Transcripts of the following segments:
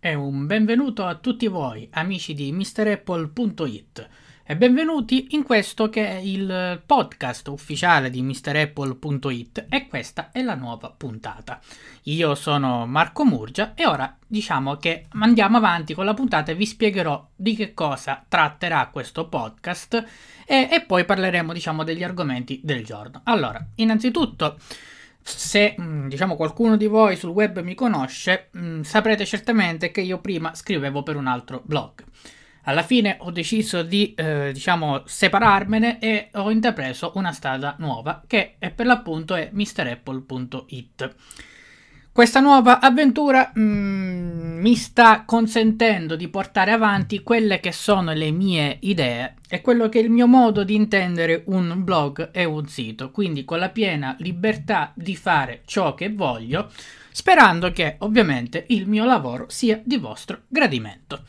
e un benvenuto a tutti voi, amici di MrApple.it e benvenuti in questo che è il podcast ufficiale di MrApple.it e questa è la nuova puntata. Io sono Marco Murgia e ora diciamo che andiamo avanti con la puntata e vi spiegherò di che cosa tratterà questo podcast e, e poi parleremo diciamo degli argomenti del giorno. Allora, innanzitutto se mm, diciamo qualcuno di voi sul web mi conosce, mm, saprete certamente che io prima scrivevo per un altro blog. Alla fine ho deciso di eh, diciamo separarmene e ho intrapreso una strada nuova che per l'appunto è MrApple.it. Questa nuova avventura mm, mi sta consentendo di portare avanti quelle che sono le mie idee e quello che è il mio modo di intendere un blog e un sito, quindi con la piena libertà di fare ciò che voglio, sperando che ovviamente il mio lavoro sia di vostro gradimento.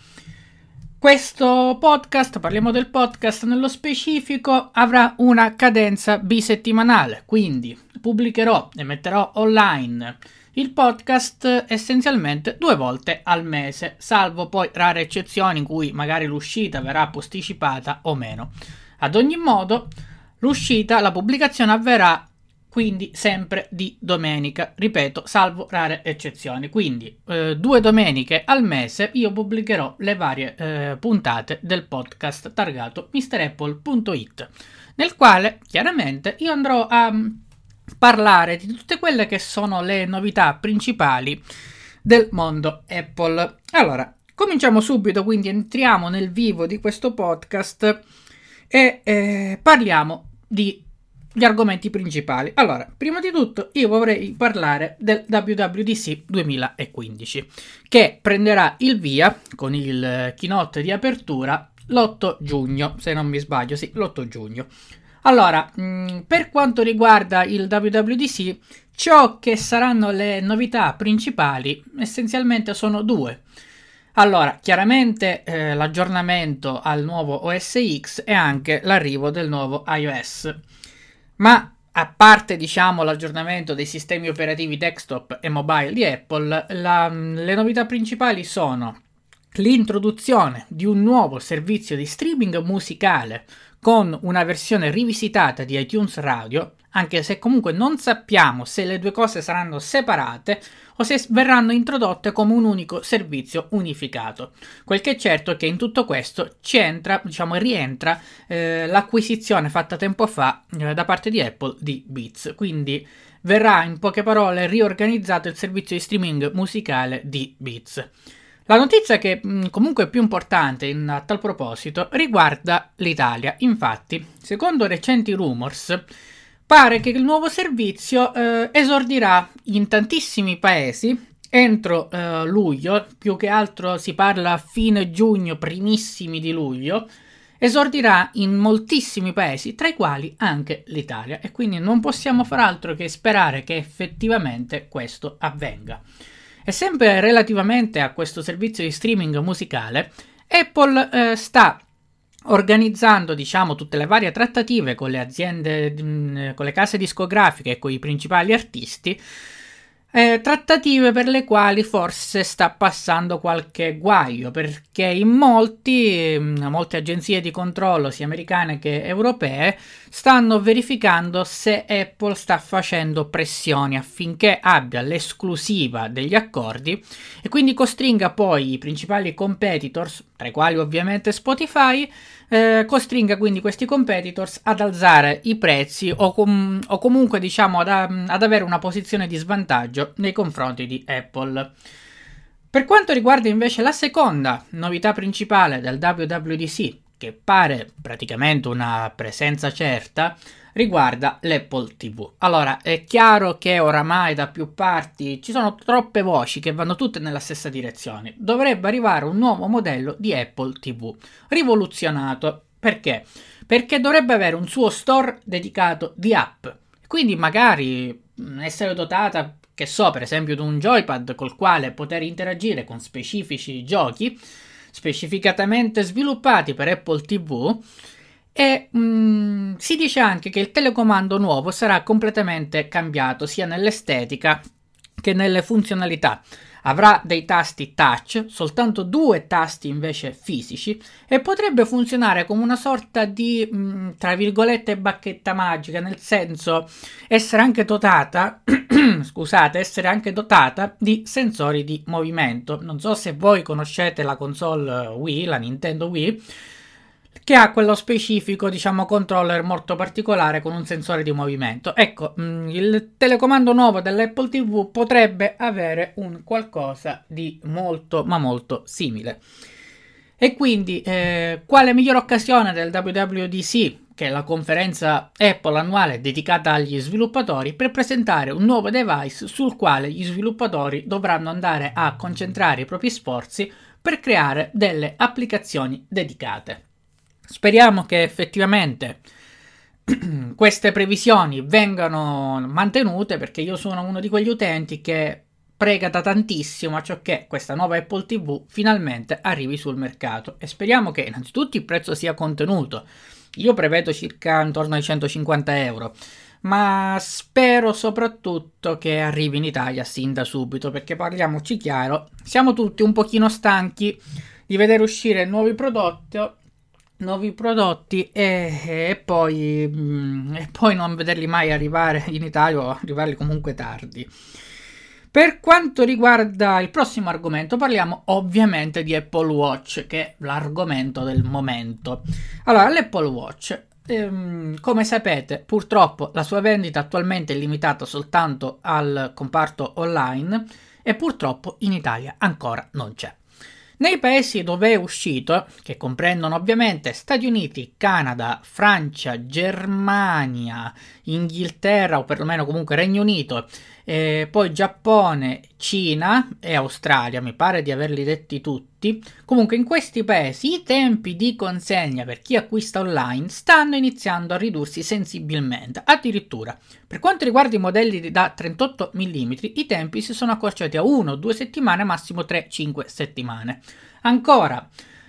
Questo podcast, parliamo del podcast nello specifico, avrà una cadenza bisettimanale, quindi pubblicherò e metterò online il podcast essenzialmente due volte al mese, salvo poi rare eccezioni in cui magari l'uscita verrà posticipata o meno. Ad ogni modo, l'uscita, la pubblicazione avverrà quindi sempre di domenica, ripeto, salvo rare eccezioni. Quindi eh, due domeniche al mese io pubblicherò le varie eh, puntate del podcast targato MrApple.it, nel quale chiaramente io andrò a parlare di tutte quelle che sono le novità principali del mondo Apple. Allora, cominciamo subito, quindi entriamo nel vivo di questo podcast e eh, parliamo di gli argomenti principali. Allora, prima di tutto io vorrei parlare del WWDC 2015 che prenderà il via con il keynote di apertura l'8 giugno, se non mi sbaglio, sì, l'8 giugno. Allora, mm, per quanto riguarda il WWDC, ciò che saranno le novità principali essenzialmente sono due. Allora, chiaramente eh, l'aggiornamento al nuovo OS X e anche l'arrivo del nuovo iOS. Ma a parte diciamo l'aggiornamento dei sistemi operativi desktop e mobile di Apple, la, le novità principali sono l'introduzione di un nuovo servizio di streaming musicale con una versione rivisitata di iTunes Radio, anche se comunque non sappiamo se le due cose saranno separate o se verranno introdotte come un unico servizio unificato. Quel che è certo è che in tutto questo ci entra, diciamo, rientra eh, l'acquisizione fatta tempo fa eh, da parte di Apple di Beats, quindi verrà in poche parole riorganizzato il servizio di streaming musicale di Beats. La notizia che comunque è più importante in, a tal proposito riguarda l'Italia. Infatti, secondo recenti rumors, pare che il nuovo servizio eh, esordirà in tantissimi paesi entro eh, luglio, più che altro si parla fine giugno, primissimi di luglio, esordirà in moltissimi paesi, tra i quali anche l'Italia, e quindi non possiamo far altro che sperare che effettivamente questo avvenga. E sempre relativamente a questo servizio di streaming musicale, Apple eh, sta organizzando diciamo tutte le varie trattative con le aziende, mm, con le case discografiche e con i principali artisti eh, trattative per le quali forse sta passando qualche guaio, perché in molti, mm, molte agenzie di controllo, sia americane che europee, stanno verificando se Apple sta facendo pressioni affinché abbia l'esclusiva degli accordi e quindi costringa poi i principali competitors, tra i quali ovviamente Spotify, eh, costringa quindi questi competitors ad alzare i prezzi o, com- o comunque diciamo ad, ad avere una posizione di svantaggio nei confronti di Apple. Per quanto riguarda invece la seconda novità principale del WWDC, che pare praticamente una presenza certa, riguarda l'Apple TV. Allora, è chiaro che oramai da più parti ci sono troppe voci che vanno tutte nella stessa direzione. Dovrebbe arrivare un nuovo modello di Apple TV, rivoluzionato. Perché? Perché dovrebbe avere un suo store dedicato di app. Quindi magari essere dotata, che so, per esempio di un joypad col quale poter interagire con specifici giochi specificatamente sviluppati per Apple TV e mm, si dice anche che il telecomando nuovo sarà completamente cambiato sia nell'estetica che nelle funzionalità. Avrà dei tasti touch, soltanto due tasti invece fisici, e potrebbe funzionare come una sorta di, mh, mm, tra virgolette, bacchetta magica, nel senso essere anche dotata, scusate, essere anche dotata di sensori di movimento. Non so se voi conoscete la console Wii, la Nintendo Wii, che ha quello specifico, diciamo, controller molto particolare con un sensore di movimento. Ecco, mm, il telecomando nuovo dell'Apple TV potrebbe avere un qualcosa di molto, ma molto simile. E quindi, eh, quale migliore occasione del WWDC, che è la conferenza Apple annuale dedicata agli sviluppatori, per presentare un nuovo device sul quale gli sviluppatori dovranno andare a concentrare i propri sforzi per creare delle applicazioni dedicate. Speriamo che effettivamente queste previsioni vengano mantenute perché io sono uno di quegli utenti che prega da tantissimo a ciò che questa nuova Apple TV finalmente arrivi sul mercato e speriamo che innanzitutto il prezzo sia contenuto. Io prevedo circa intorno ai 150 euro, ma spero soprattutto che arrivi in Italia sin da subito perché parliamoci chiaro, siamo tutti un pochino stanchi di vedere uscire nuovi prodotti nuovi prodotti e, e, poi, mm, e, poi, non vederli mai arrivare in Italia o arrivarli comunque tardi. Per quanto riguarda il prossimo argomento, parliamo ovviamente di Apple Watch, che è l'argomento del momento. Allora, l'Apple Watch, ehm, come sapete, purtroppo la sua vendita attualmente è limitata soltanto al comparto online e purtroppo in Italia ancora non c'è. Nei paesi dove è uscito, che comprendono ovviamente Stati Uniti, Canada, Francia, Germania, Inghilterra o perlomeno comunque Regno Unito eh, poi Giappone, Cina e Australia, mi pare di averli detti tutti. Comunque in questi paesi i tempi di consegna per chi acquista online stanno iniziando a ridursi sensibilmente. Addirittura, per quanto riguarda i modelli da 38 mm, i tempi si sono accorciati a 1-2 settimane, massimo 3-5 settimane. Ancora,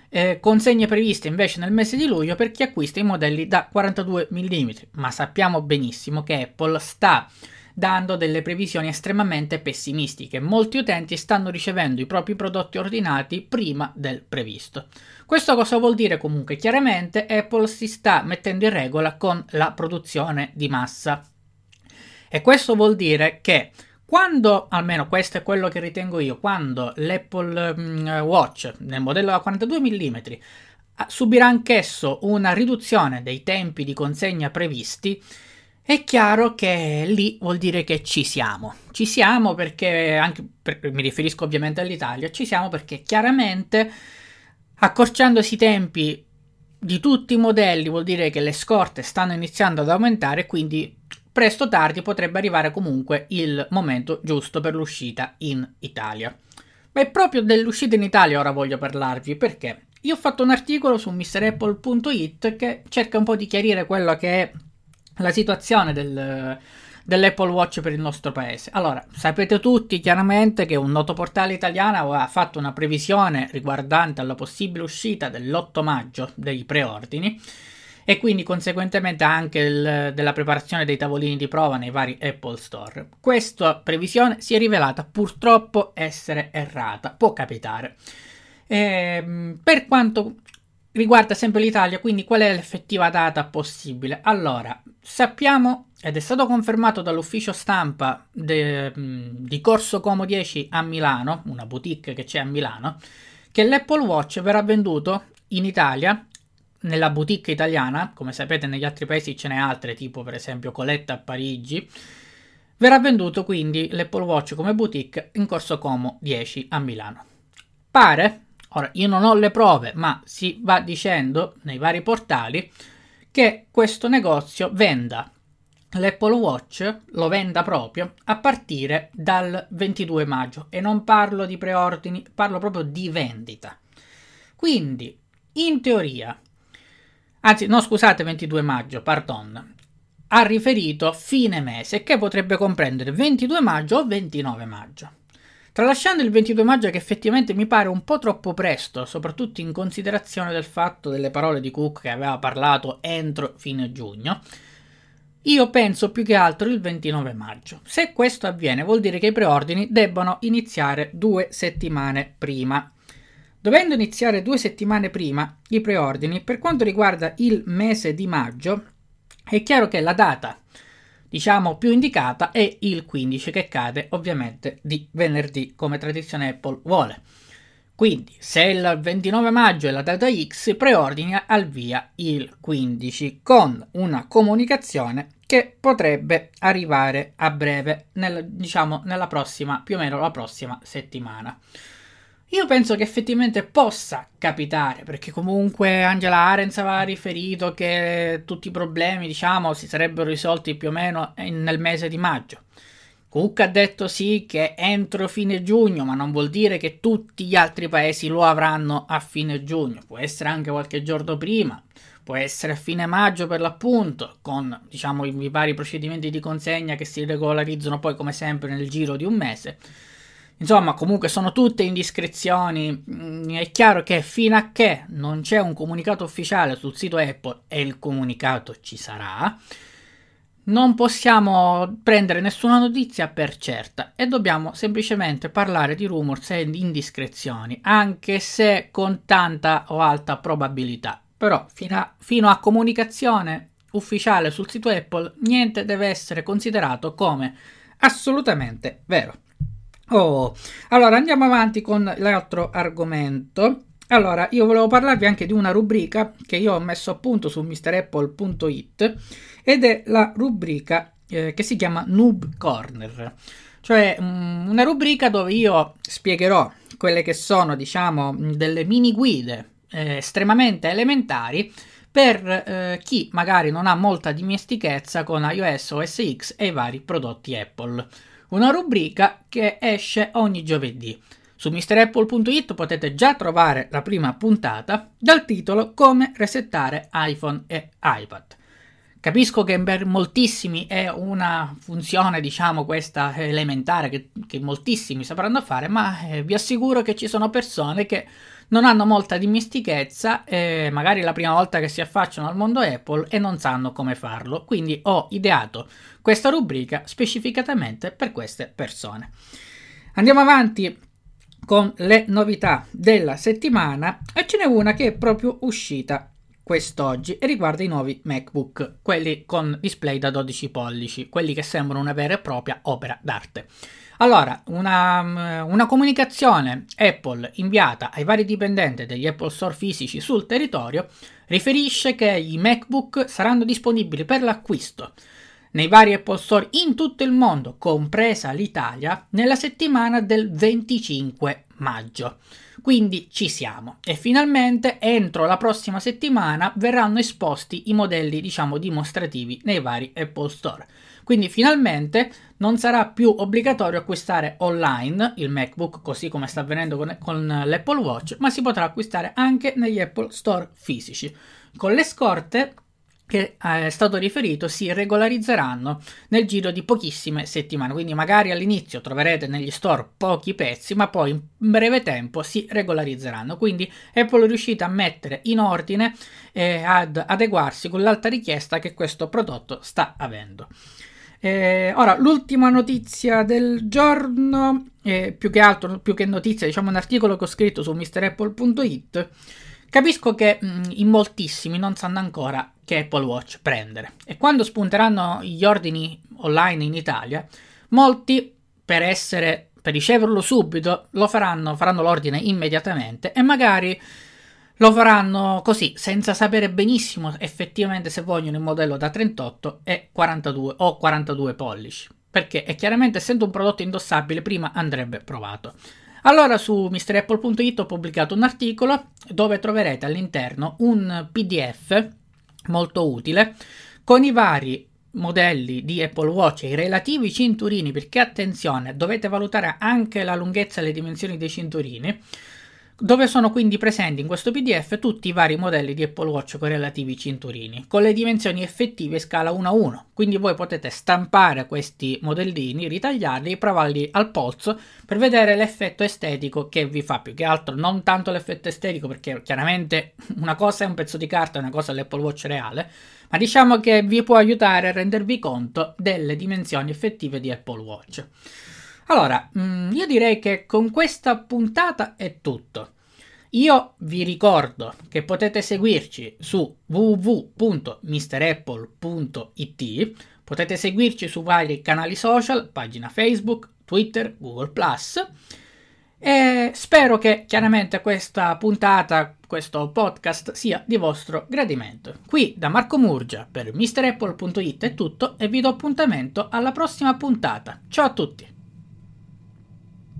eh, consegne previste invece nel mese di luglio per chi acquista i modelli da 42 mm, ma sappiamo benissimo che Apple sta dando delle previsioni estremamente pessimistiche. Molti utenti stanno ricevendo i propri prodotti ordinati prima del previsto. Questo cosa vuol dire comunque? Chiaramente Apple si sta mettendo in regola con la produzione di massa. E questo vuol dire che quando, almeno questo è quello che ritengo io, quando l'Apple mm, Watch nel modello da 42 mm subirà anch'esso una riduzione dei tempi di consegna previsti, è chiaro che lì vuol dire che ci siamo. Ci siamo perché, anche per, mi riferisco ovviamente all'Italia, ci siamo perché chiaramente accorciandosi i tempi di tutti i modelli vuol dire che le scorte stanno iniziando ad aumentare, quindi presto o tardi potrebbe arrivare comunque il momento giusto per l'uscita in Italia. Ma proprio dell'uscita in Italia ora voglio parlarvi perché io ho fatto un articolo su MrApple.it che cerca un po' di chiarire quello che è la situazione del, dell'Apple Watch per il nostro paese. Allora, sapete tutti chiaramente che un noto portale italiano aveva fatto una previsione riguardante alla possibile uscita dell'8 maggio dei preordini e quindi conseguentemente anche il, della preparazione dei tavolini di prova nei vari Apple Store. Questa previsione si è rivelata purtroppo essere errata, può capitare. E, ehm, per quanto riguarda sempre l'Italia, quindi qual è l'effettiva data possibile? Allora, sappiamo, ed è stato confermato dall'ufficio stampa de, di Corso Como 10 a Milano, una boutique che c'è a Milano, che l'Apple Watch verrà venduto in Italia, nella boutique italiana, come sapete negli altri paesi ce n'è altre, tipo per esempio Coletta a Parigi, verrà venduto quindi l'Apple Watch come boutique in Corso Como 10 a Milano. Pare, Ora, io non ho le prove, ma si va dicendo nei vari portali che questo negozio venda l'Apple Watch, lo venda proprio a partire dal 22 maggio e non parlo di preordini, parlo proprio di vendita. Quindi, in teoria, anzi, no, scusate, 22 maggio, pardon, ha riferito fine mese che potrebbe comprendere 22 maggio o 29 maggio. Tralasciando il 22 maggio che effettivamente mi pare un po' troppo presto, soprattutto in considerazione del fatto delle parole di Cook che aveva parlato entro fine giugno, Io penso più che altro il 29 maggio. Se questo avviene vuol dire che i preordini debbono iniziare due settimane prima. Dovendo iniziare due settimane prima i preordini, per quanto riguarda il mese di maggio, è chiaro che la data diciamo più indicata è il 15 che cade ovviamente di venerdì come tradizione Apple vuole. Quindi, se il 29 maggio è la data X, preordini al via il 15 con una comunicazione che potrebbe arrivare a breve, nel, diciamo nella prossima, più o meno la prossima settimana. Io penso che effettivamente possa capitare, perché comunque Angela Arens aveva riferito che tutti i problemi, diciamo, si sarebbero risolti più o meno nel mese di maggio. Cook ha detto sì che entro fine giugno, ma non vuol dire che tutti gli altri paesi lo avranno a fine giugno, può essere anche qualche giorno prima, può essere a fine maggio per l'appunto, con diciamo i vari procedimenti di consegna che si regolarizzano poi come sempre nel giro di un mese. Insomma, comunque sono tutte indiscrezioni. Mm, è chiaro che fino a che non c'è un comunicato ufficiale sul sito Apple e il comunicato ci sarà, non possiamo prendere nessuna notizia per certa e dobbiamo semplicemente parlare di rumors e di indiscrezioni, anche se con tanta o alta probabilità. Però fino a, fino a comunicazione ufficiale sul sito Apple niente deve essere considerato come assolutamente vero. Oh, allora andiamo avanti con l'altro argomento. Allora, io volevo parlarvi anche di una rubrica che io ho messo a punto su MrApple.it ed è la rubrica eh, che si chiama Noob Corner, cioè um, una rubrica dove io spiegherò quelle che sono, diciamo, delle mini guide eh, estremamente elementari per eh, chi magari non ha molta dimestichezza con iOS, OS X e i vari prodotti Apple. Una rubrica che esce ogni giovedì. Su MrApple.it potete già trovare la prima puntata dal titolo Come resettare iPhone e iPad. Capisco che per moltissimi è una funzione, diciamo, questa elementare che, che moltissimi sapranno fare, ma eh, vi assicuro che ci sono persone che non hanno molta dimestichezza, eh, magari la prima volta che si affacciano al mondo Apple e non sanno come farlo. Quindi ho ideato questa rubrica specificatamente per queste persone. Andiamo avanti con le novità della settimana e ce n'è una che è proprio uscita quest'oggi e riguarda i nuovi MacBook, quelli con display da 12 pollici, quelli che sembrano una vera e propria opera d'arte. Allora, una, una, comunicazione Apple inviata ai vari dipendenti degli Apple Store fisici sul territorio riferisce che i MacBook saranno disponibili per l'acquisto nei vari Apple Store in tutto il mondo, compresa l'Italia, nella settimana del 25 maggio. Quindi ci siamo e finalmente entro la prossima settimana verranno esposti i modelli diciamo dimostrativi nei vari Apple Store. Quindi finalmente non sarà più obbligatorio acquistare online il MacBook così come sta avvenendo con, con l'Apple Watch, ma si potrà acquistare anche negli Apple Store fisici. Con le scorte che eh, è stato riferito si regolarizzeranno nel giro di pochissime settimane. Quindi magari all'inizio troverete negli store pochi pezzi, ma poi in breve tempo si regolarizzeranno. Quindi Apple è riuscita a mettere in ordine e ad adeguarsi con l'alta richiesta che questo prodotto sta avendo. Eh, ora, l'ultima notizia del giorno, eh, più che altro, più che notizia, diciamo un articolo che ho scritto su MrApple.it Capisco che mh, mm, in moltissimi non sanno ancora che Apple Watch prendere e quando spunteranno gli ordini online in Italia, molti per essere per riceverlo subito lo faranno, faranno l'ordine immediatamente e magari lo faranno così, senza sapere benissimo effettivamente se vogliono il modello da 38 e 42 o 42 pollici. Perché chiaramente essendo un prodotto indossabile prima andrebbe provato. Allora su MrApple.it ho pubblicato un articolo dove troverete all'interno un PDF molto utile con i vari modelli di Apple Watch e i relativi cinturini perché attenzione dovete valutare anche la lunghezza e le dimensioni dei cinturini dove sono quindi presenti in questo PDF tutti i vari modelli di Apple Watch con relativi cinturini, con le dimensioni effettive scala 1 a 1. Quindi voi potete stampare questi modellini, ritagliarli e provarli al polso per vedere l'effetto estetico che vi fa. Più che altro, non tanto l'effetto estetico, perché chiaramente una cosa è un pezzo di carta una cosa è l'Apple Watch reale, ma diciamo che vi può aiutare a rendervi conto delle dimensioni effettive di Apple Watch. Allora, mm, io direi che con questa puntata è tutto. Io vi ricordo che potete seguirci su www.mrapple.it, potete seguirci su vari canali social, pagina Facebook, Twitter, Google ⁇ e spero che chiaramente questa puntata, questo podcast sia di vostro gradimento. Qui da Marco Murgia per MrApple.it è tutto e vi do appuntamento alla prossima puntata. Ciao a tutti!